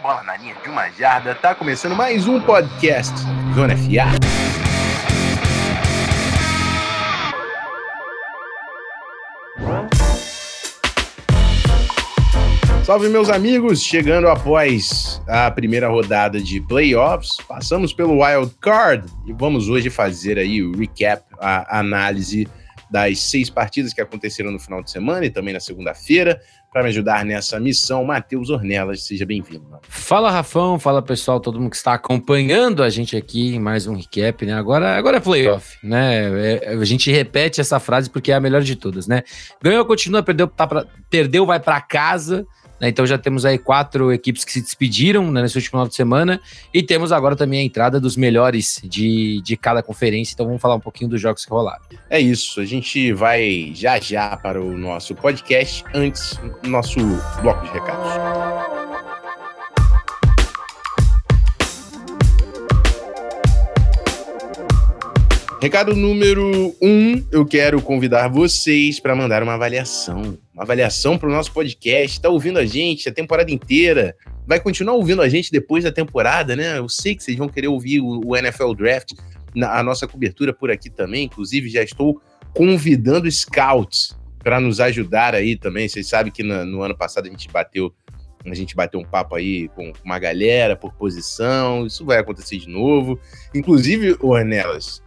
bola na linha de uma jarda. Tá começando mais um podcast Zona FA. Salve, meus amigos! Chegando após a primeira rodada de playoffs, passamos pelo Wild Card e vamos hoje fazer aí o recap, a análise das seis partidas que aconteceram no final de semana e também na segunda-feira. Para me ajudar nessa missão, Matheus Ornelas, seja bem-vindo. Fala, Rafão, fala pessoal, todo mundo que está acompanhando a gente aqui em mais um recap, né? Agora, agora é playoff, né? É, a gente repete essa frase porque é a melhor de todas, né? Ganhou, continua, perdeu, tá pra, perdeu vai para casa. Né? Então já temos aí quatro equipes que se despediram né, nesse último final de semana e temos agora também a entrada dos melhores de, de cada conferência. Então vamos falar um pouquinho dos jogos que rolaram. É isso, a gente vai já já para o nosso podcast, antes nosso bloco de recados. Recado número um, eu quero convidar vocês para mandar uma avaliação. Uma avaliação para o nosso podcast. Está ouvindo a gente a temporada inteira. Vai continuar ouvindo a gente depois da temporada, né? Eu sei que vocês vão querer ouvir o, NFL Draft, a nossa cobertura por aqui também. Inclusive, já estou convidando scouts para nos ajudar aí também. Vocês sabem que no, no ano passado a gente bateu a gente bateu um papo aí com uma galera por posição, isso vai acontecer de novo. Inclusive, o Anelas,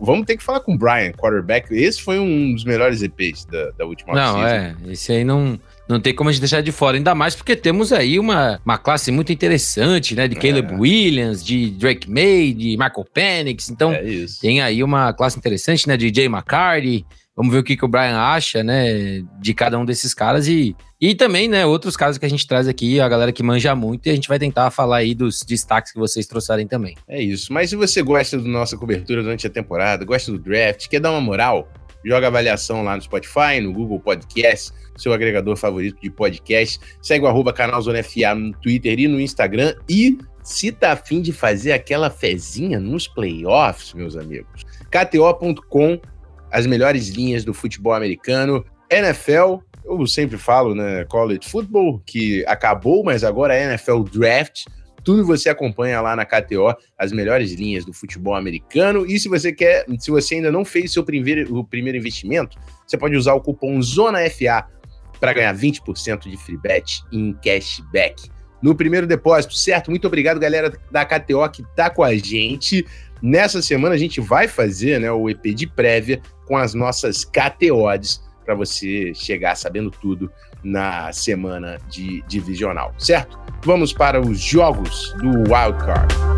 vamos ter que falar com o Brian, quarterback. Esse foi um dos melhores EPs da, da última Não, season. é. Esse aí não, não tem como a gente deixar de fora. Ainda mais porque temos aí uma, uma classe muito interessante, né? De Caleb é. Williams, de Drake May, de Michael Penix. Então, é tem aí uma classe interessante, né? De Jay McCarty. Vamos ver o que, que o Brian acha, né, de cada um desses caras e, e também, né, outros casos que a gente traz aqui, a galera que manja muito, e a gente vai tentar falar aí dos destaques que vocês trouxerem também. É isso. Mas se você gosta da nossa cobertura durante a temporada, gosta do draft, quer dar uma moral, joga avaliação lá no Spotify, no Google Podcast, seu agregador favorito de podcast. Segue o arroba canal Zona FA no Twitter e no Instagram. E se tá afim de fazer aquela fezinha nos playoffs, meus amigos, kto.com as melhores linhas do futebol americano. NFL, eu sempre falo, né? College Football, que acabou, mas agora é NFL Draft. Tudo você acompanha lá na KTO, as melhores linhas do futebol americano. E se você quer, se você ainda não fez seu primeiro, o primeiro investimento, você pode usar o cupom ZONAFA para ganhar 20% de free bet em cashback no primeiro depósito, certo? Muito obrigado, galera da KTO que tá com a gente. Nessa semana a gente vai fazer né, o EP de prévia com as nossas KTOs para você chegar sabendo tudo na semana de divisional, certo? Vamos para os jogos do Wildcard.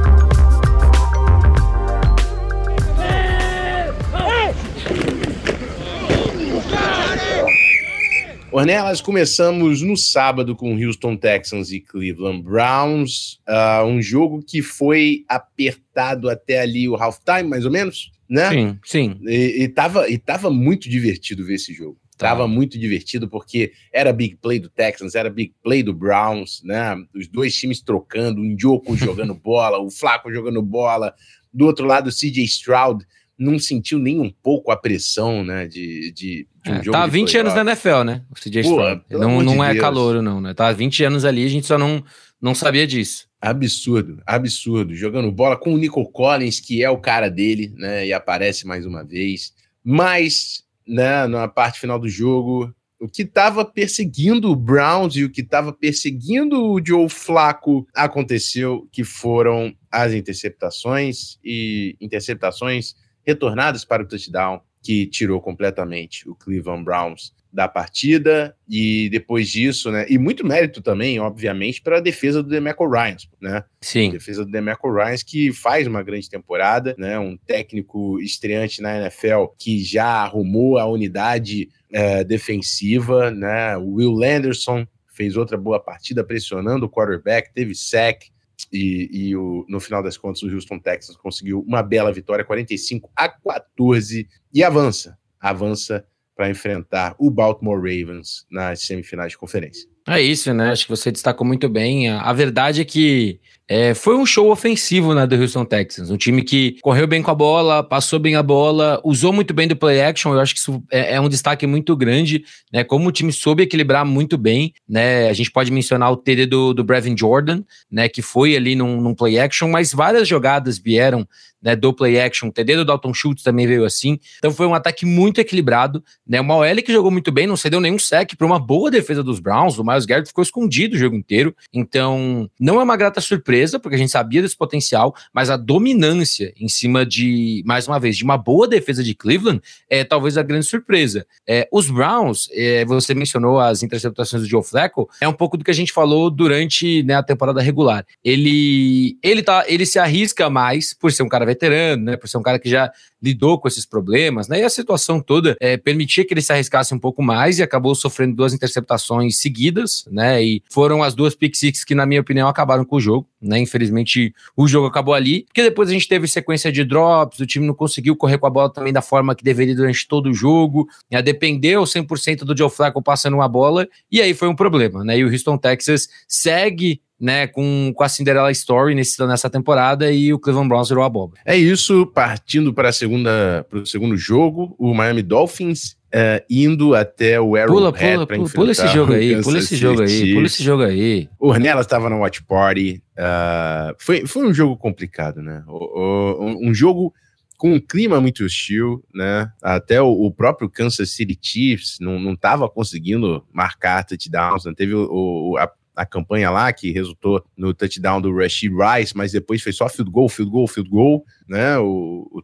Ornelas, começamos no sábado com Houston Texans e Cleveland Browns, uh, um jogo que foi apertado até ali o halftime, mais ou menos, né? Sim, sim. E, e, tava, e tava muito divertido ver esse jogo. Tá. Tava muito divertido porque era big play do Texans, era big play do Browns, né? Os dois times trocando, o Njoku jogando bola, o Flaco jogando bola, do outro lado o CJ Stroud não sentiu nem um pouco a pressão, né, de, de, de um é, jogo. Tá há 20 anos na NFL, né, o CJ Stroud. Não, não de é calor, não, né? Tá há 20 anos ali, a gente só não, não sabia disso. Absurdo, absurdo. Jogando bola com o Nico Collins, que é o cara dele, né, e aparece mais uma vez. Mas, né, na parte final do jogo, o que estava perseguindo o Browns e o que estava perseguindo o Joe Flaco aconteceu, que foram as interceptações e interceptações retornadas para o touchdown, que tirou completamente o Cleveland Browns da partida e depois disso, né? E muito mérito também, obviamente, para a defesa do Demeco Ryan, né? Sim. A defesa do Demeco Ryan que faz uma grande temporada, né? Um técnico estreante na NFL que já arrumou a unidade é, defensiva, né? O Will Anderson fez outra boa partida pressionando o quarterback, teve sack, e, e o, no final das contas, o Houston Texans conseguiu uma bela vitória, 45 a 14, e avança, avança para enfrentar o Baltimore Ravens nas semifinais de conferência. É isso, né? Acho que você destacou muito bem. A, a verdade é que é, foi um show ofensivo né, do Houston Texans. Um time que correu bem com a bola, passou bem a bola, usou muito bem do play action. Eu acho que isso é, é um destaque muito grande, né? Como o time soube equilibrar muito bem, né? A gente pode mencionar o TD do, do Brevin Jordan, né? Que foi ali num, num play action, mas várias jogadas vieram né, do play action. O TD do Dalton Schultz também veio assim. Então foi um ataque muito equilibrado, né? Uma OL que jogou muito bem, não cedeu nenhum sec para uma boa defesa dos Browns. O Miles Garrett ficou escondido o jogo inteiro. Então, não é uma grata surpresa, porque a gente sabia desse potencial, mas a dominância em cima de, mais uma vez, de uma boa defesa de Cleveland é talvez a grande surpresa. É, os Browns, é, você mencionou as interceptações do Joe Flacco, é um pouco do que a gente falou durante né, a temporada regular. Ele, ele, tá, ele se arrisca mais por ser um cara veterano, né? Por ser um cara que já lidou com esses problemas, né? E a situação toda é, permitia que ele se arriscasse um pouco mais e acabou sofrendo duas interceptações seguidas, né? E foram as duas pick six que, na minha opinião, acabaram com o jogo, né? Infelizmente, o jogo acabou ali, porque depois a gente teve sequência de drops, o time não conseguiu correr com a bola também da forma que deveria durante todo o jogo, né? dependeu 100% do Joe Flacco passando uma bola, e aí foi um problema, né? E o Houston Texas segue né, com, com a Cinderella Story nesse, nessa temporada e o Cleveland Browns virou a boba. É isso, partindo para a segunda para o segundo jogo, o Miami Dolphins uh, indo até o Arrowhead para enfrentar pula esse jogo aí, pula esse jogo aí, pula esse jogo aí. O Ornelas estava na Watch Party, uh, foi, foi um jogo complicado, né? O, um jogo com um clima muito hostil, né? Até o, o próprio Kansas City Chiefs não estava conseguindo marcar touchdowns, né? teve o, o a a campanha lá, que resultou no touchdown do Rashid Rice, mas depois foi só field goal, field goal, field goal, né? O, o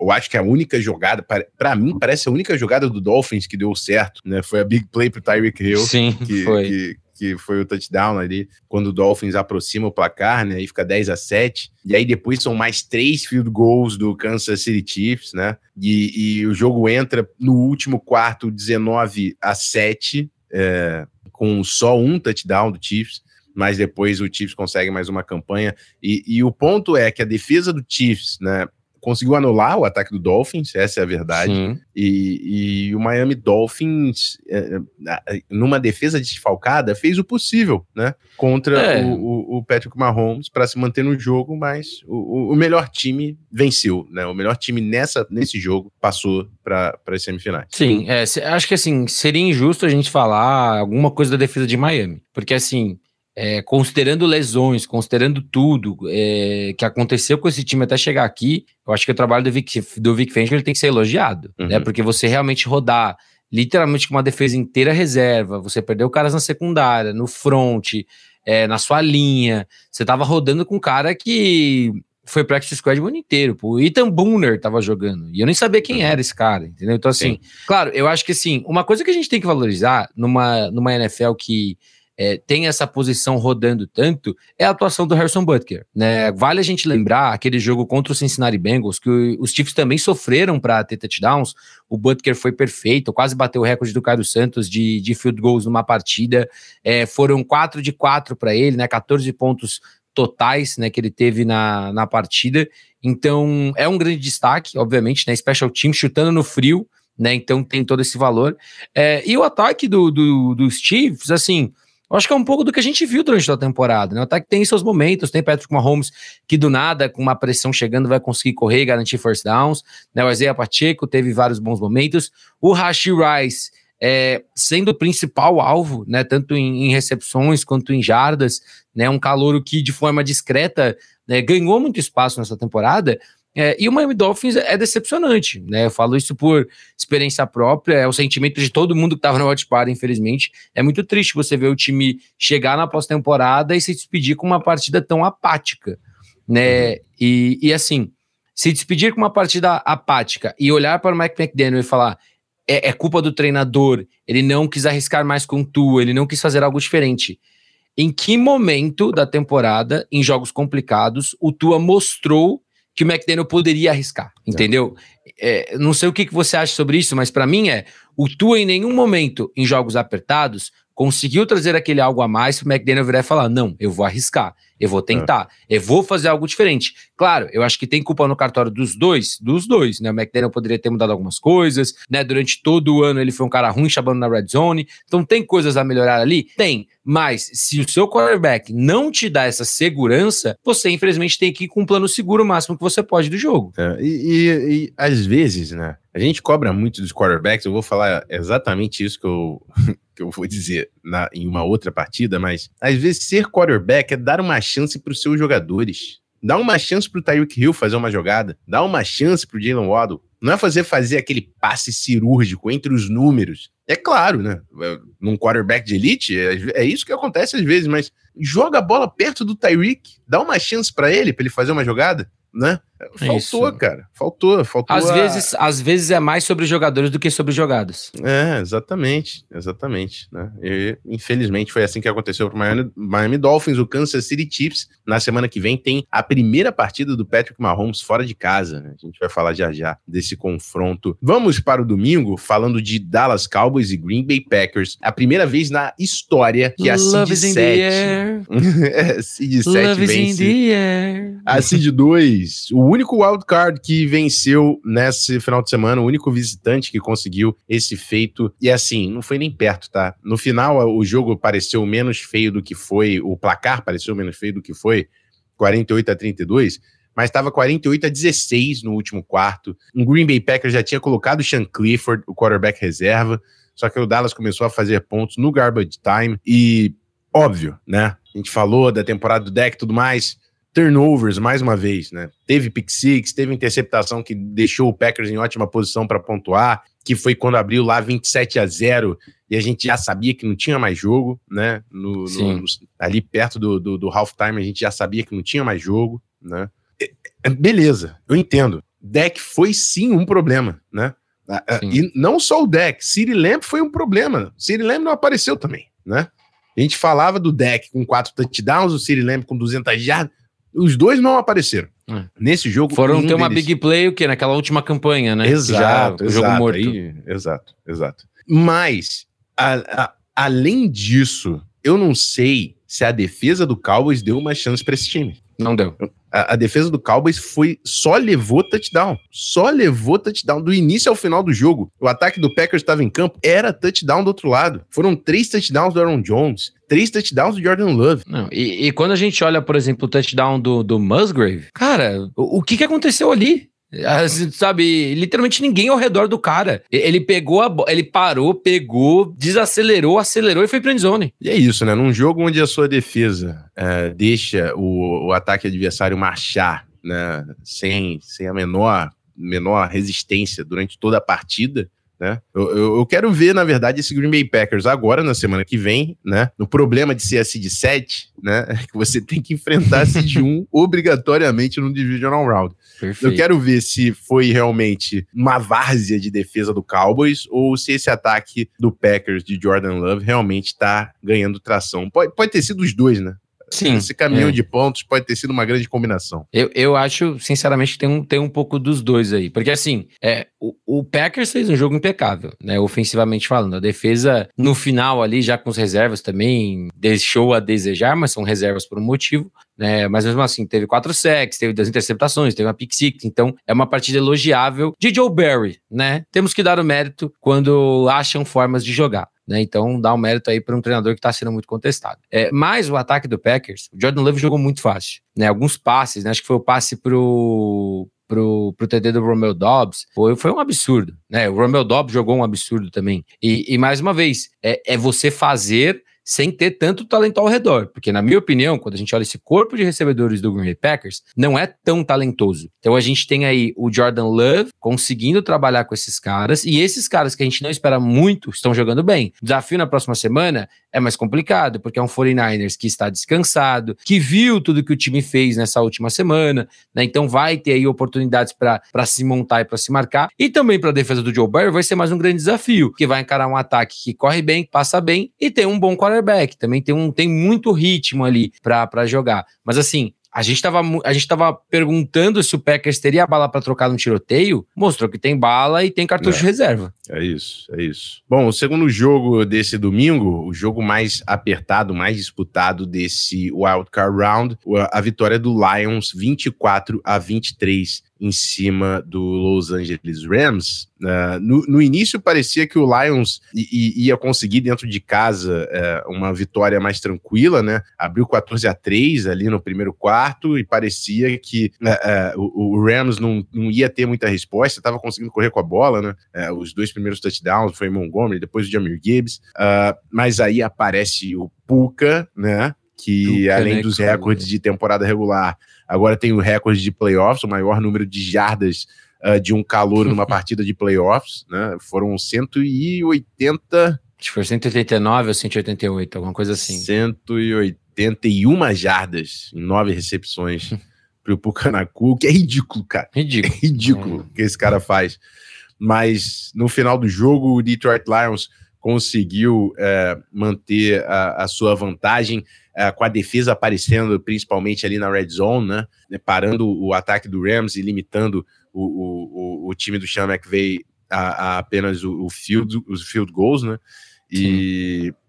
eu acho que a única jogada, para mim, parece a única jogada do Dolphins que deu certo, né? Foi a big play pro Tyreek Hill. Sim, que, foi. Que, que foi o touchdown ali, quando o Dolphins aproxima o placar, né? Aí fica 10 a 7 E aí depois são mais três field goals do Kansas City Chiefs, né? E, e o jogo entra no último quarto 19 a 7 é, com só um touchdown do Chiefs, mas depois o Chiefs consegue mais uma campanha. E, e o ponto é que a defesa do Chiefs, né, conseguiu anular o ataque do Dolphins, essa é a verdade. E, e, o Miami Dolphins, é, é, numa defesa desfalcada, fez o possível, né? Contra é. o, o, Patrick Mahomes para se manter no jogo, mas o, o, melhor time venceu, né? O melhor time nessa, nesse jogo passou para as semifinais. Sim, é, acho que assim, seria injusto a gente falar alguma coisa da defesa de Miami, porque assim, é, considerando lesões, considerando tudo é, que aconteceu com esse time até chegar aqui, eu acho que o trabalho do Vic, do Vic Fangio ele tem que ser elogiado, né? uhum. né? Porque você realmente rodar literalmente com uma defesa inteira reserva, você perdeu caras na secundária, no front, é, na sua linha, você tava rodando com um cara que foi practice squad o ano inteiro, pô. O Ethan Booner tava jogando, e eu nem sabia quem uhum. era esse cara, entendeu? Então, assim, Sim. claro, eu acho que, assim, uma coisa que a gente tem que valorizar numa, numa NFL que é, tem essa posição rodando tanto é a atuação do Harrison Butker. Né? Vale a gente lembrar aquele jogo contra o Cincinnati Bengals, que os Chiefs também sofreram para ter touchdowns. O Butker foi perfeito, quase bateu o recorde do Caio Santos de, de field goals numa partida. É, foram 4 de 4 para ele, né? 14 pontos totais né, que ele teve na, na partida. Então é um grande destaque, obviamente, né? Special team chutando no frio. Né, então tem todo esse valor. É, e o ataque do, do, dos Chiefs, assim, eu acho que é um pouco do que a gente viu durante a temporada, né? O ataque tem seus momentos, tem Patrick Mahomes que do nada, com uma pressão chegando, vai conseguir correr e garantir first downs, né? O Isaiah Pacheco teve vários bons momentos. O Rashi Rice é, sendo o principal alvo, né? Tanto em, em, recepções quanto em jardas, né? Um calouro que de forma discreta né, ganhou muito espaço nessa temporada, é, e o Miami Dolphins é decepcionante, né? Eu falo isso por experiência própria, é o sentimento de todo mundo que estava no Watch infelizmente. É muito triste você ver o time chegar na pós-temporada e se despedir com uma partida tão apática, né? E, e assim, se despedir com uma partida apática e olhar para o Mike McDaniel e falar é, é culpa do treinador, ele não quis arriscar mais com tu, ele não quis fazer algo diferente. Em que momento da temporada, em jogos complicados, o Tua mostrou que o McDaniel poderia arriscar, entendeu? É. É, não sei o que, que você acha sobre isso, mas para mim é o Tua em nenhum momento em jogos apertados conseguiu trazer aquele algo a mais para o McDaniel virar e falar: não, eu vou arriscar, eu vou tentar, é. eu vou fazer algo diferente. Claro, eu acho que tem culpa no cartório dos dois, dos dois, né? O McDaniel poderia ter mudado algumas coisas, né? Durante todo o ano ele foi um cara ruim chamando na red zone, então tem coisas a melhorar ali? Tem, mas se o seu quarterback não te dá essa segurança, você infelizmente tem que ir com um plano seguro máximo que você pode do jogo. É, e, e, e às vezes, né? A gente cobra muito dos quarterbacks, eu vou falar exatamente isso que eu, que eu vou dizer na, em uma outra partida, mas às vezes ser quarterback é dar uma chance para os seus jogadores. Dá uma chance para o Tyreek Hill fazer uma jogada. Dá uma chance para o Jalen Waddle. Não é fazer fazer aquele passe cirúrgico entre os números. É claro, né? Num quarterback de elite, é, é isso que acontece às vezes, mas joga a bola perto do Tyreek, dá uma chance para ele, para ele fazer uma jogada né? Faltou, Isso. cara. Faltou, faltou. Às, a... vezes, às vezes é mais sobre jogadores do que sobre jogadas. É, exatamente. Exatamente. Né? E, infelizmente foi assim que aconteceu para Miami, Miami Dolphins. O Kansas City Chiefs, na semana que vem, tem a primeira partida do Patrick Mahomes fora de casa. Né? A gente vai falar já já desse confronto. Vamos para o domingo, falando de Dallas Cowboys e Green Bay Packers. A primeira vez na história que a Seed 7. é, Seed 7 vence. A Seed 2 o único wildcard que venceu nesse final de semana, o único visitante que conseguiu esse feito. E assim, não foi nem perto, tá? No final, o jogo pareceu menos feio do que foi, o placar pareceu menos feio do que foi, 48 a 32 mas estava 48 a 16 no último quarto. O Green Bay Packers já tinha colocado o Sean Clifford, o quarterback reserva, só que o Dallas começou a fazer pontos no garbage time e óbvio, né? A gente falou da temporada do deck e tudo mais turnovers mais uma vez, né? Teve pick six, teve interceptação que deixou o Packers em ótima posição para pontuar, que foi quando abriu lá 27 a 0 e a gente já sabia que não tinha mais jogo, né? No, no, no, ali perto do, do, do halftime a gente já sabia que não tinha mais jogo, né? Beleza, eu entendo. Deck foi sim um problema, né? Sim. E não só o deck, Siri Lamb foi um problema. Siri Lamb não apareceu também, né? A gente falava do deck com quatro touchdowns, o Siri Lamb com 200 jardas. Os dois não apareceram. É. Nesse jogo. Foram ter uma deles... big play o quê? Naquela última campanha, né? Exato. Já, exato, jogo morto. Aí, exato, exato. Mas, a, a, além disso, eu não sei se a defesa do Cowboys deu uma chance para esse time. Não deu. A, a, defesa do Cowboys foi só levou touchdown. Só levou touchdown do início ao final do jogo. O ataque do Packers estava em campo, era touchdown do outro lado. Foram três touchdowns do Aaron Jones, três touchdowns do Jordan Love. Não, e, e quando a gente olha, por exemplo, o touchdown do, do Musgrave, cara, o, o que, que aconteceu ali? Assim, sabe, literalmente ninguém ao redor do cara. Ele pegou a ele parou, pegou, desacelerou, acelerou e foi pra zone. E é isso, né? Num jogo onde a sua defesa é, deixa o, o ataque adversário marchar, né? Sem, sem a menor, menor resistência durante toda a partida, né? Eu, eu, eu, quero ver, na verdade, esse Green Bay Packers agora, na semana que vem, né? No problema de ser a seed 7, né? É que você tem que enfrentar a seed 1 obrigatoriamente no Divisional Round. Perfeito. Eu quero ver se foi realmente uma várzea de defesa do Cowboys ou se esse ataque do Packers de Jordan Love realmente está ganhando tração. Pode, pode ter sido os dois, né? Sim. Esse caminhão é. de pontos pode ter sido uma grande combinação. Eu, eu acho, sinceramente, que tem um, tem um pouco dos dois aí. Porque, assim, é, o, o Packers fez um jogo impecável, né? Ofensivamente falando. A defesa, no final ali, já com as reservas também, deixou a desejar, mas são reservas por um motivo. Né, mas mesmo assim, teve quatro sacks, teve duas interceptações, teve uma pick six, então é uma partida elogiável de Joe Barry, né? Temos que dar o mérito quando acham formas de jogar. Né? Então dá um mérito aí para um treinador que está sendo muito contestado. É, mas o ataque do Packers, o Jordan Love jogou muito fácil. Né? Alguns passes, né? acho que foi o passe pro pro, pro TD do Romeo Dobbs foi, foi um absurdo, né? O Romeo Dobbs jogou um absurdo também. E, e mais uma vez, é, é você fazer sem ter tanto talento ao redor. Porque, na minha opinião, quando a gente olha esse corpo de recebedores do Green Bay Packers, não é tão talentoso. Então a gente tem aí o Jordan Love conseguindo trabalhar com esses caras, e esses caras que a gente não espera muito estão jogando bem. O desafio na próxima semana é mais complicado, porque é um 49ers que está descansado, que viu tudo que o time fez nessa última semana, né? Então vai ter aí oportunidades para se montar e para se marcar. E também para a defesa do Joe Burrow vai ser mais um grande desafio, que vai encarar um ataque que corre bem, passa bem e tem um bom quarterback. Também tem, um, tem muito ritmo ali para jogar. Mas assim, a gente tava, a gente tava perguntando se o Packers teria bala para trocar no tiroteio, mostrou que tem bala e tem cartucho é. de reserva. É isso, é isso. Bom, o segundo jogo desse domingo, o jogo mais apertado, mais disputado desse Wild Card Round, a vitória do Lions 24 a 23 em cima do Los Angeles Rams. Uh, no, no, início parecia que o Lions ia conseguir dentro de casa uh, uma vitória mais tranquila, né? Abriu 14 a 3 ali no primeiro quarto e parecia que uh, o, o, Rams não, não ia ter muita resposta, estava conseguindo correr com a bola, né? os dois primeiros touchdowns foi Montgomery, depois o Jamir Gibbs, mas aí aparece o Puka, né? Que além dos recordes de temporada regular, Agora tem o recorde de playoffs, o maior número de jardas uh, de um calor numa partida de playoffs, né? Foram 180. Acho que foi 189 ou 188, alguma coisa assim. 181 jardas em nove recepções pro Pucanacu, que é ridículo, cara. Ridículo. É ridículo o é. que esse cara faz. Mas no final do jogo, o Detroit Lions conseguiu é, manter a, a, sua vantagem é, com a defesa aparecendo principalmente ali na red zone, né, né parando o ataque do Rams e limitando o, o, o time do Sean McVay a, a apenas o, o, field, os field goals, né, e Sim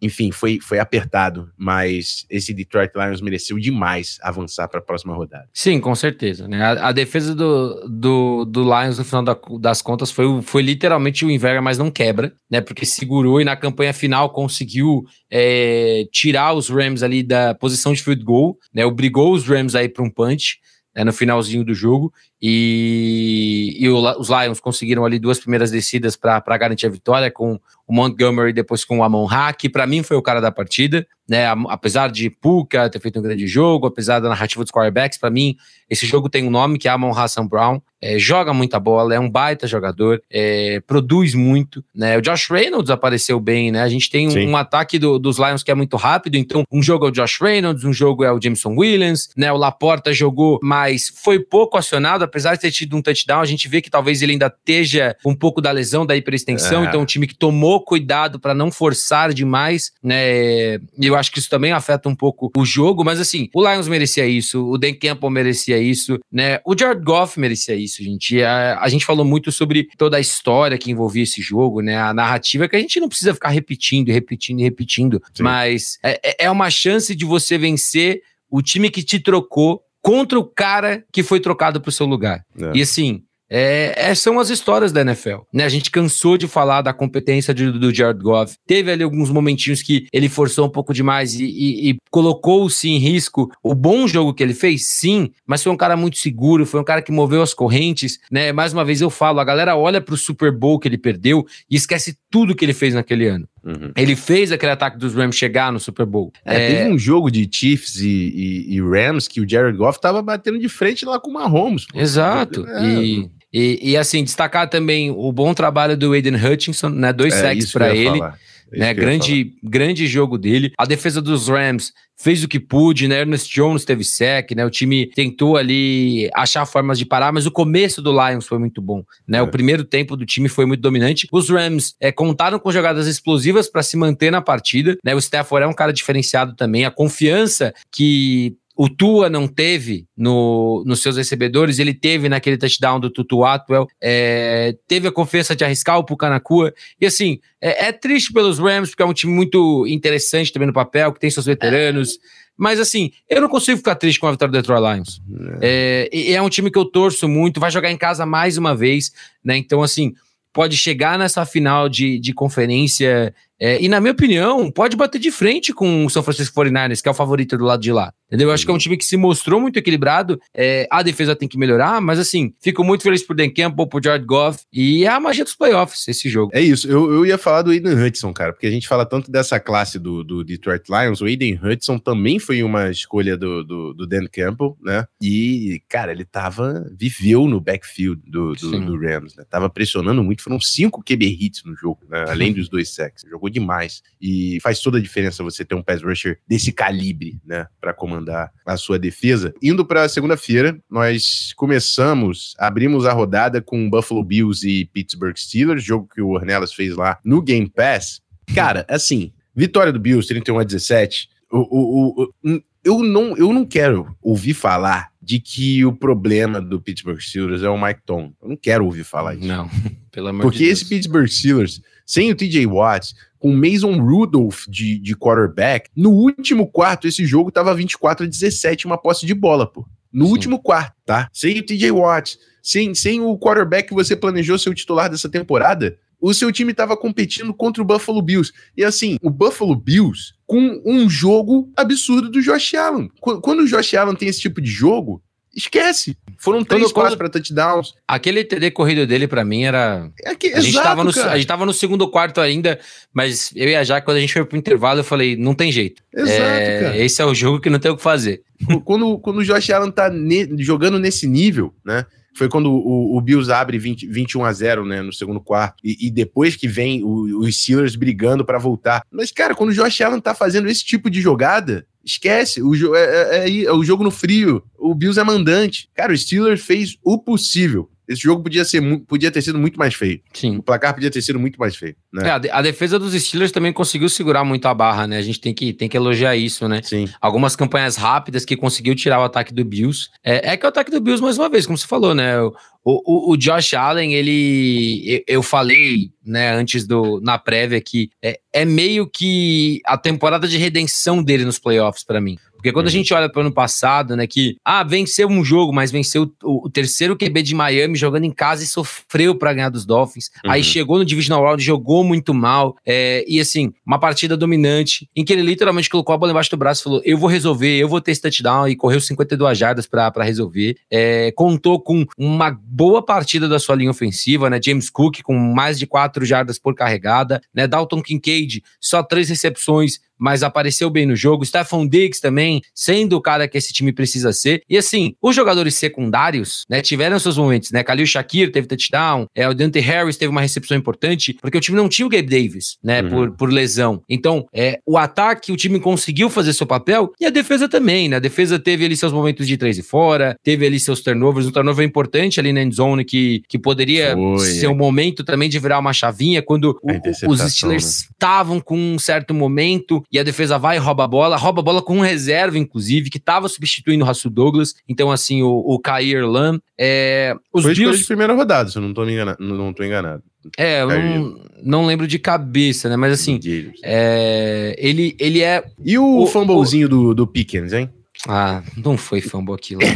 enfim, foi, foi apertado, mas esse Detroit Lions mereceu demais avançar para a próxima rodada. Sim, com certeza. Né? A, a defesa do, do, do, Lions, no final da, das contas, foi, foi literalmente o inverno, mas não quebra, né? Porque segurou e na campanha final conseguiu é, tirar os Rams ali da posição de field goal, né? Obrigou os Rams aí para um punch. Né, no finalzinho do jogo, e, e o, os Lions conseguiram ali duas primeiras descidas para garantir a vitória, com o Montgomery depois com o Amon Ha, que para mim foi o cara da partida, né? Apesar de Puka ter feito um grande jogo, apesar da narrativa dos quarterbacks, para mim esse jogo tem um nome que é Amon Hassan Brown, é, joga muita bola, é um baita jogador, é, produz muito, né? O Josh Reynolds apareceu bem, né? A gente tem um, um ataque do, dos Lions que é muito rápido, então um jogo é o Josh Reynolds, um jogo é o Jameson Williams, né? O Laporta jogou, mas foi pouco acionado, apesar de ter tido um touchdown, a gente vê que talvez ele ainda esteja um pouco da lesão, da hiperextensão, é. então um time que tomou cuidado para não forçar demais, né? E eu acho que isso também afeta um pouco o jogo, mas assim, o Lions merecia isso, o Dan Campbell merecia isso, né? O Jared Goff merecia isso, gente. A, a gente falou muito sobre toda a história que envolvia esse jogo, né? A narrativa que a gente não precisa ficar repetindo, repetindo e repetindo, Sim. mas é, é, é uma chance de você vencer o time que te trocou contra o cara que foi trocado para o seu lugar. É. E assim, é, é, são as histórias da NFL. Né? A gente cansou de falar da competência de, do Jared Goff. Teve ali alguns momentinhos que ele forçou um pouco demais e, e, e colocou-se em risco o bom jogo que ele fez, sim, mas foi um cara muito seguro, foi um cara que moveu as correntes. Né? Mais uma vez eu falo, a galera olha para o Super Bowl que ele perdeu e esquece tudo que ele fez naquele ano. Uhum. Ele fez aquele ataque dos Rams chegar no Super Bowl. É, é... Teve um jogo de Chiefs e, e, e, Rams que o Jared Goff tava batendo de frente lá com o Mahomes. Pô. Exato. É, e e, e, assim, destacar também o bom trabalho do Aiden Hutchinson, né? Dois é, sacks para ele. É né, grande, grande jogo dele. A defesa dos Rams fez o que pôde, né? Ernest Jones teve sec, né? O time tentou ali achar formas de parar, mas o começo do Lions foi muito bom, né? É. O primeiro tempo do time foi muito dominante. Os Rams é, contaram com jogadas explosivas para se manter na partida, né? O Stafford é um cara diferenciado também. A confiança que o Tua não teve no, nos seus recebedores, ele teve naquele touchdown do Tutu Atwell, é, teve a confiança de arriscar o Pucanacua, e assim, é, é, triste pelos Rams, porque é um time muito interessante também no papel, que tem seus veteranos, mas assim, eu não consigo ficar triste com a vitória do Detroit Lions. É, é, é um time que eu torço muito, vai jogar em casa mais uma vez, né, então assim, pode chegar nessa final de, de conferência é, e, na minha opinião, pode bater de frente com o São Francisco 49ers, que é o favorito do lado de lá. Entendeu? Eu acho que é um time que se mostrou muito equilibrado. É, a defesa tem que melhorar, mas assim, fico muito feliz por Dan Campbell, por Jared Goff. E é a magia dos playoffs, esse jogo. É isso. Eu, eu ia falar do Aiden Hudson, cara, porque a gente fala tanto dessa classe do, do Detroit Lions. O Aiden Hudson também foi uma escolha do, do, do Dan Campbell, né? E, cara, ele tava. viveu no backfield do, do, do Rams, né? Tava pressionando muito. Foram cinco QB hits no jogo, né? além dos dois sacks. Jogou demais. E faz toda a diferença você ter um pass rusher desse calibre, né? Pra comandar comandar a sua defesa. Indo para segunda-feira, nós começamos, abrimos a rodada com Buffalo Bills e Pittsburgh Steelers, jogo que o Ornelas fez lá no Game Pass. Cara, assim, vitória do Bills, 31 a 17. O, o, o, eu não, eu não quero ouvir falar de que o problema do Pittsburgh Steelers é o Mike Tom. Eu não quero ouvir falar isso. Não, pelo amor Porque de Deus. esse Pittsburgh Steelers, sem o TJ Watts, com Mason Rudolph de, de quarterback, no último quarto esse jogo tava 24 a 17, uma posse de bola, pô. No Sim. último quarto, tá? Sem o TJ Watts, sem, sem o quarterback que você planejou ser o titular dessa temporada, o seu time estava competindo contra o Buffalo Bills. E assim, o Buffalo Bills com um jogo absurdo do Josh Allen. Quando o Josh Allen tem esse tipo de jogo, esquece. Foram três passos para touchdowns. Aquele TD corrido dele para mim era. É que, a, gente exato, tava no, a gente tava no segundo quarto ainda, mas eu e a Jaque, quando a gente foi pro intervalo, eu falei: não tem jeito. Exato, é, cara. Esse é o jogo que não tem o que fazer. Quando, quando o Josh Allen tá ne jogando nesse nível, né? Foi quando o, o Bills abre 20, 21 a 0 né, no segundo quarto. E, e depois que vem o, os Steelers brigando para voltar. Mas, cara, quando o Josh Allen tá fazendo esse tipo de jogada, esquece. O, é, é, é, é, o jogo no frio. O Bills é mandante. Cara, o Steelers fez o possível esse jogo podia, ser, podia ter sido muito mais feio. Sim. O placar podia ter sido muito mais feio. Né? É, a, defesa dos Steelers também conseguiu segurar muito a barra, né? A gente tem que, tem que elogiar isso, né? Sim. Algumas campanhas rápidas que conseguiu tirar o ataque do Bills. É, é que o ataque do Bills, mais uma vez, como você falou, né? O, o, o Josh Allen, ele. Eu, falei, né, antes do. Na prévia que é, é meio que a temporada de redenção dele nos playoffs para mim. Porque quando uhum. a gente olha para o ano passado, né, que ah, venceu um jogo, mas venceu o, o, terceiro QB de Miami jogando em casa e sofreu para ganhar dos Dolphins. Uhum. Aí chegou no Divisional Round, jogou muito mal. É, e assim, uma partida dominante, em que ele literalmente colocou a bola embaixo do braço e falou: Eu vou resolver, eu vou ter esse touchdown, e correu 52 jardas para resolver. É, contou com uma boa partida da sua linha ofensiva, né? James Cook com mais de 4 jardas por carregada, né? Dalton Kincaid, só três recepções, mas apareceu bem no jogo. Stephon Diggs também, sendo o cara que esse time precisa ser. E assim, os jogadores secundários, né, tiveram seus momentos, né? Khalil Shakir teve touchdown, é, o Dante Harris teve uma recepção importante, porque o time não tinha o Gabe Davis, né, uhum. por, por lesão. Então, é, o ataque, o time conseguiu fazer seu papel e a defesa também, né? A defesa teve ali seus momentos de três e fora, teve ali seus turnovers, um turnover importante ali na endzone que, que poderia Foi, ser o um momento também de virar uma chavinha quando o, os Steelers né? estavam né? com um certo momento e a defesa vai e rouba a bola, rouba a bola com um reserva, inclusive, que estava substituindo o Russell Douglas. Então, assim, o, o Kair Lam. É, os Foi Bills... de primeira rodada, se eu não estou enganado. Não tô enganado. É, eu não, não lembro de cabeça, né? Mas assim, é, ele, ele é. E o, o fumblezinho o... do, do Pickens, hein? Ah, não foi fumble aquilo.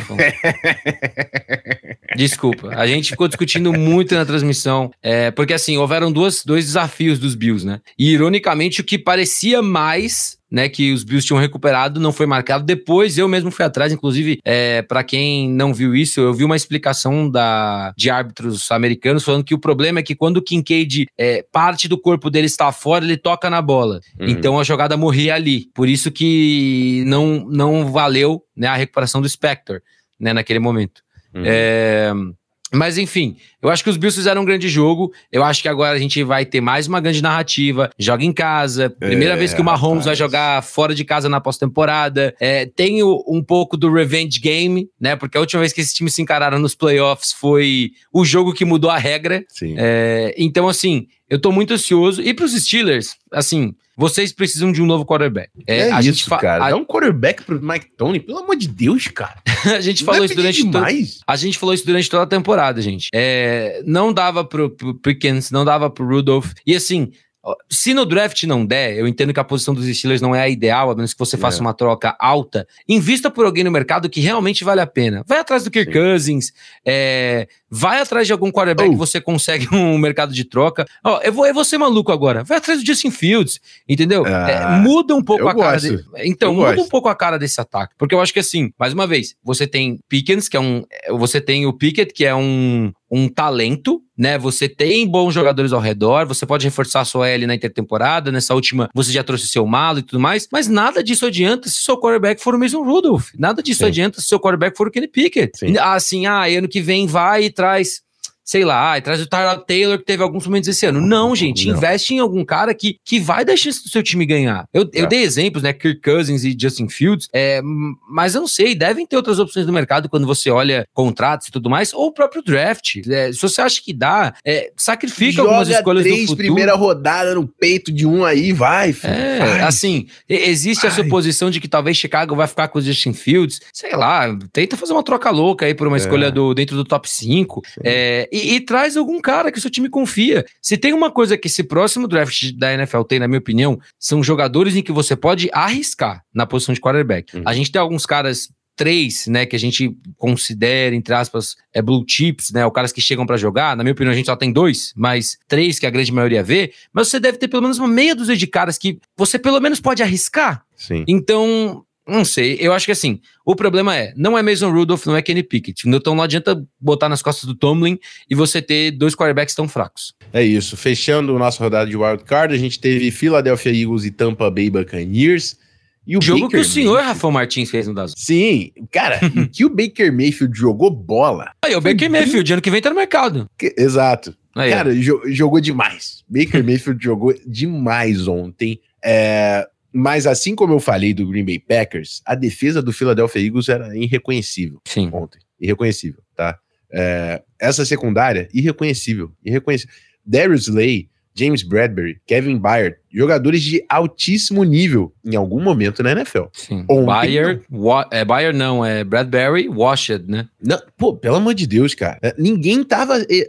Desculpa, a gente ficou discutindo muito na transmissão, é, porque assim, houveram duas, dois desafios dos Bills, né? E ironicamente, o que parecia mais né, que os Bills tinham recuperado, não foi marcado. Depois eu mesmo fui atrás, inclusive, é, para quem não viu isso, eu vi uma explicação da, de árbitros americanos falando que o problema é que quando o Kincaid, é, parte do corpo dele está fora, ele toca na bola. Uhum. Então a jogada morria ali. Por isso que não, não valeu né, a recuperação do Spector né, naquele momento. Uhum. É, mas enfim, eu acho que os Bills fizeram um grande jogo. Eu acho que agora a gente vai ter mais uma grande narrativa. Joga em casa. Primeira é, vez que o Mahomes rapaz. vai jogar fora de casa na pós-temporada. É, tem um pouco do revenge game, né? Porque a última vez que esse time se encararam nos playoffs foi o jogo que mudou a regra. É, então, assim, eu tô muito ansioso. E pros Steelers, assim, vocês precisam de um novo quarterback. É, é a isso, gente cara. A... Dá um quarterback pro Mike Tony, pelo amor de Deus, cara. a gente falou é isso durante to... A gente falou isso durante toda a temporada, gente. É, não dava pro, pro Pickens, não dava pro Rudolph. E assim, se no draft não der, eu entendo que a posição dos Steelers não é a ideal, a menos que você faça é. uma troca alta. Invista por alguém no mercado que realmente vale a pena. Vai atrás do Kirk Sim. Cousins, é, vai atrás de algum quarterback oh. que você consegue um mercado de troca. Ó, eu vou, eu vou ser maluco agora. Vai atrás do Justin Fields, entendeu? Ah, é, muda um pouco a cara. De, então, eu muda gosto. um pouco a cara desse ataque. Porque eu acho que assim, mais uma vez, você tem Pickens, que é um. Você tem o Pickett, que é um, um talento, né? Você tem bons jogadores ao redor, você pode reforçar a sua L na intertemporada, nessa última você já trouxe seu malo e tudo mais, mas nada disso adianta se seu quarterback for o mesmo Rudolph. Nada disso Sim. adianta se seu quarterback for o Kenny Pickett. Sim. Assim, ah, ano que vem vai e traz sei lá, e traz o Tyler Taylor que teve alguns momentos esse ano. Não, gente, não. investe em algum cara que, que vai dar chance do seu time ganhar. Eu, é. eu dei exemplos, né? Kirk Cousins e Justin Fields, é, mas eu não sei, devem ter outras opções no mercado quando você olha contratos e tudo mais, ou o próprio draft. É, se você acha que dá, é, sacrifica Joga algumas escolhas três, do futuro. primeira rodada no peito de um aí, vai. Filho, é, vai. assim, existe vai. a suposição de que talvez Chicago vai ficar com o Justin Fields, sei lá, tenta fazer uma troca louca aí por uma é. escolha do, dentro do top 5 é, e, e, traz algum cara que o seu time confia. Se tem uma coisa que esse próximo draft da NFL tem, na minha opinião, são jogadores em que você pode arriscar na posição de quarterback. Uhum. A gente tem alguns caras três, né, que a gente considera, entre aspas, é blue chips, né, os caras que chegam para jogar, na minha opinião a gente só tem dois, mas três que a grande maioria vê, mas você deve ter pelo menos uma meia dúzia de caras que você pelo menos pode arriscar. Sim. Então, não sei, eu acho que assim, o problema é, não é Mason Rudolph, não é Kenny Pickett. Então não adianta botar nas costas do Tomlin e você ter dois quarterbacks tão fracos. É isso. Fechando o nosso rodada de wild card, a gente teve Philadelphia Eagles e Tampa Bay Buccaneers. E o jogo Baker que o senhor Mayfield... Rafael Martins fez no das. Sim, cara, que o Baker Mayfield jogou bola. Aí, o Baker Mayfield, ano que vem tá no mercado. Que... Exato. Aí, cara, jo jogou demais. Baker Mayfield jogou demais ontem. É, mas assim como eu falei do Green Bay Packers, a defesa do Philadelphia Eagles era irreconhecível Sim. ontem. Irreconhecível, tá? É, essa secundária, irreconhecível. Irreconhecível. Darius Slay, James Bradbury, Kevin Byard, jogadores de altíssimo nível em algum momento na NFL. Sim. Byard, é Byard não, é Bradbury, Washed, né? Não, pô, pelo amor de Deus, cara. Ninguém tava. É,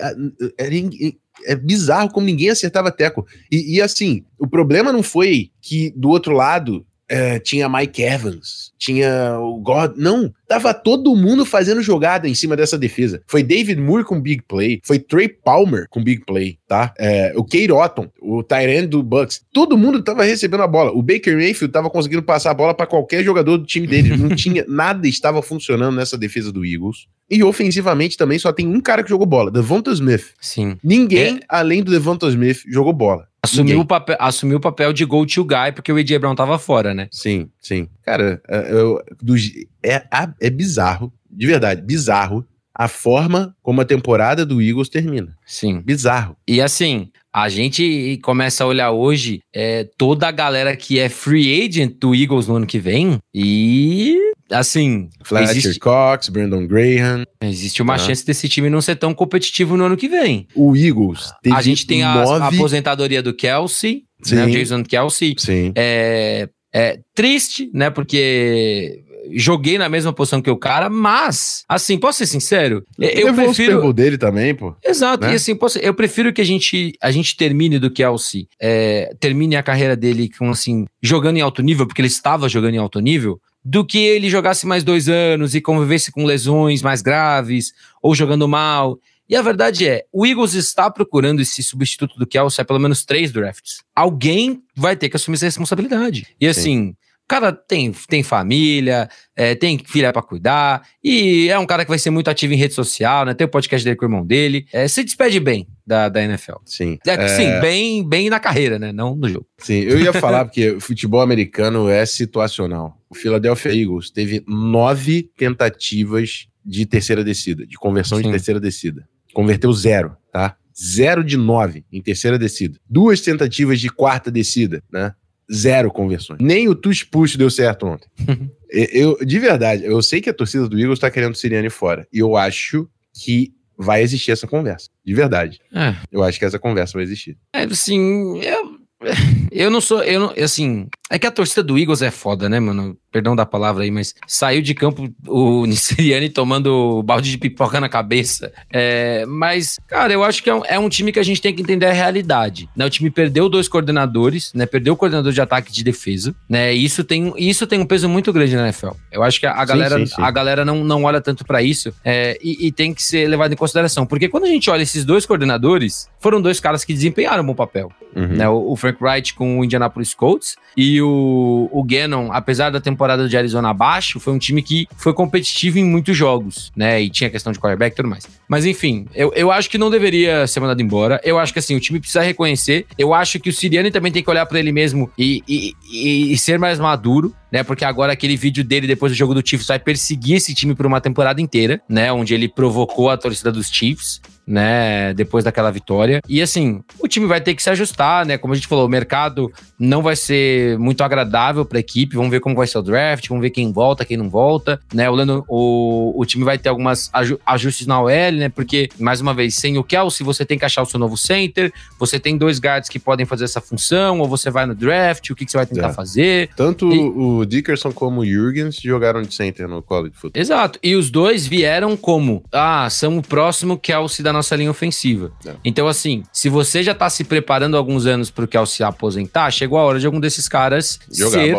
é, é, bizarro como ninguém acertava teco. E, e, assim, o problema não foi que do outro lado é, tinha Mike Evans, tinha o God. Não, tava todo mundo fazendo jogada em cima dessa defesa. Foi David Moore com big play, foi Trey Palmer com big play, tá? É, o Kate Otton, o Tyrant do Bucks, todo mundo tava recebendo a bola. O Baker Mayfield tava conseguindo passar a bola para qualquer jogador do time dele. Não tinha nada estava funcionando nessa defesa do Eagles. E ofensivamente também só tem um cara que jogou bola, Devonta Smith. Sim. Ninguém, é... além do Devonta Smith, jogou bola. Assumiu o, papel, assumiu o papel de go-to guy porque o AJ Brown tava fora, né? Sim, sim. Cara, é, eu, do, é, é bizarro, de verdade, bizarro a forma como a temporada do Eagles termina. Sim. Bizarro. E assim, a gente começa a olhar hoje é, toda a galera que é free agent do Eagles no ano que vem e assim. Fletcher existe, Cox, Brandon Graham. Existe uma chance desse time não ser tão competitivo no ano que vem. O Eagles. a gente tem a, nove... a, aposentadoria do Kelsey, né, o Jason Kelsey. Sim. É, é triste, né? Porque joguei na mesma posição que o cara, mas, assim, posso ser sincero? Eu, eu prefiro. O dele também, pô. Exato, né? e assim, posso... eu prefiro que a gente, a gente termine do Kelsey, é, termine a carreira dele com, assim, jogando em alto nível, porque ele estava jogando em alto nível, do que ele jogasse mais dois anos e convivesse com lesões mais graves ou jogando mal. E a verdade é, o Eagles está procurando esse substituto do Kelsey há pelo menos três drafts. Alguém vai ter que assumir essa responsabilidade. E assim, Sim. O cara tem, tem família, é, tem filha para cuidar, e é um cara que vai ser muito ativo em rede social, né? Tem o podcast dele com o irmão dele. É, se despede bem da, da NFL. Sim. É, é... Sim, bem, bem na carreira, né? Não no jogo. Sim, eu ia falar porque o futebol americano é situacional. O Philadelphia Eagles teve nove tentativas de terceira descida, de conversão Sim. de terceira descida. Converteu zero, tá? Zero de nove em terceira descida. Duas tentativas de quarta descida, né? Zero conversões. Nem o tush push deu certo ontem. eu, de verdade, eu sei que a torcida do Eagles tá querendo o Siriane fora. E eu acho que vai existir essa conversa. De verdade. É. Eu acho que essa conversa vai existir. É, assim, eu, eu não sou, eu não, assim, é que a torcida do Eagles é foda, né, mano? Perdão da palavra aí, mas saiu de campo o Nissiriani tomando balde de pipoca na cabeça. É, mas, cara, eu acho que é um, é um, time que a gente tem que entender a realidade. Né? O time perdeu dois coordenadores, né? Perdeu o coordenador de ataque e de defesa, né? E isso tem, isso tem um peso muito grande na NFL. Eu acho que a, galera, sim, sim, sim. A galera não, não olha tanto para isso é, e, e, tem que ser levado em consideração. Porque quando a gente olha esses dois coordenadores, foram dois caras que desempenharam um bom papel. Uhum. Né? O, o Frank Wright com o Indianapolis Colts e o, o Gannon, apesar da temporada de Arizona abaixo, foi um time que foi competitivo em muitos jogos, né? E tinha questão de quarterback e tudo mais. Mas enfim, eu, eu acho que não deveria ser mandado embora. Eu acho que assim, o time precisa reconhecer. Eu acho que o Siriani também tem que olhar para ele mesmo e, e, e, e ser mais maduro né? Porque agora aquele vídeo dele depois do jogo do Chiefs vai perseguir esse time por uma temporada inteira, né? Onde ele provocou a torcida dos Chiefs né? Depois daquela vitória. E assim, o time vai ter que se ajustar, né? Como a gente falou, o mercado não vai ser muito agradável para a equipe. Vamos ver como vai ser o draft, vamos ver quem volta, quem não volta, né? O, Lando, o, o time vai ter algumas ajustes na OL, né? Porque, mais uma vez, sem o Kelsey, você tem que achar o seu novo center, você tem dois guards que podem fazer essa função, ou você vai no draft, o que, que você vai tentar é. fazer. Tanto e... o Dickerson como o Jurgens jogaram de center no college football. Exato. E os dois vieram como, ah, são o próximo Kelsey da nossa linha ofensiva. É. Então, assim, se você já tá se preparando há alguns anos pro Kelsey aposentar, chegou a hora de algum desses caras Jogar ser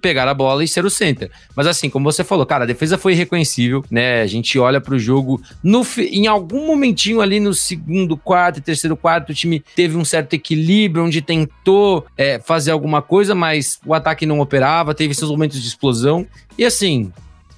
pegar a bola e ser o center. Mas assim, como você falou, cara, a defesa foi irreconhecível, né? A gente olha pro jogo no em algum momentinho ali no segundo quarto, terceiro quarto, o time teve um certo equilíbrio onde tentou é, fazer alguma coisa, mas o ataque não operava, teve seus momentos de explosão. E assim,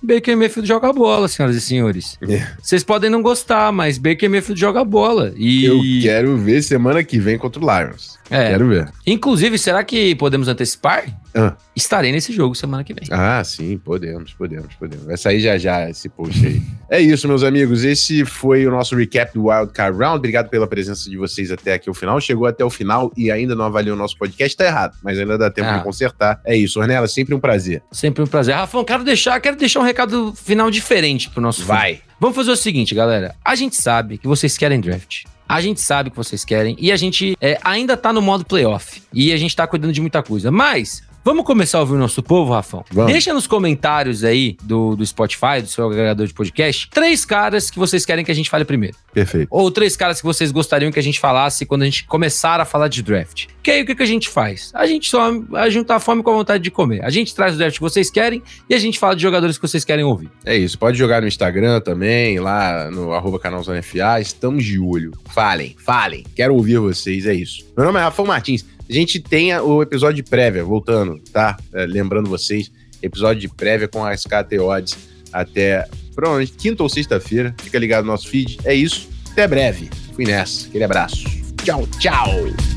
Baker Mayfield joga bola, senhoras e senhores. É. Vocês podem não gostar, mas Baker Mayfield joga bola. E... Eu quero ver semana que vem contra o Lions. É. Quero ver. Inclusive, será que podemos antecipar? Ah. Estarei nesse jogo semana que vem. Ah, sim, podemos, podemos, podemos. Vai sair já já esse post aí. é isso, meus amigos. Esse foi o nosso recap do Wild Card Round. Obrigado pela presença de vocês até aqui o final. Chegou até o final e ainda não avaliou o nosso podcast, tá errado, mas ainda dá tempo ah. de consertar. É isso, Ornella, sempre um prazer. Sempre um prazer. Rafão, quero deixar, quero deixar um recado final diferente pro nosso Vai. Vamos fazer o seguinte, galera. A gente sabe que vocês querem draft. A gente sabe que vocês querem e a gente é, ainda tá no modo playoff. E a gente tá cuidando de muita coisa. Mas Vamos começar a ouvir o nosso povo, Rafão? Vamos. Deixa nos comentários aí do, do Spotify, do seu agregador de podcast, três caras que vocês querem que a gente fale primeiro. Perfeito. Ou três caras que vocês gostariam que a gente falasse quando a gente começar a falar de draft. Que aí o que, que a gente faz? A gente só a juntar a fome com a vontade de comer. A gente traz o draft que vocês querem e a gente fala de jogadores que vocês querem ouvir. É isso. Pode jogar no Instagram também, lá no arroba canalzonefa. Estamos de olho. Falem, falem. Quero ouvir vocês, é isso. Meu nome é Rafael Martins. A gente tem o episódio de prévia, voltando, tá? É, lembrando vocês, episódio de prévia com as KT até provavelmente quinta ou sexta-feira. Fica ligado no nosso feed. É isso. Até breve. Fui nessa. Aquele abraço. Tchau, tchau.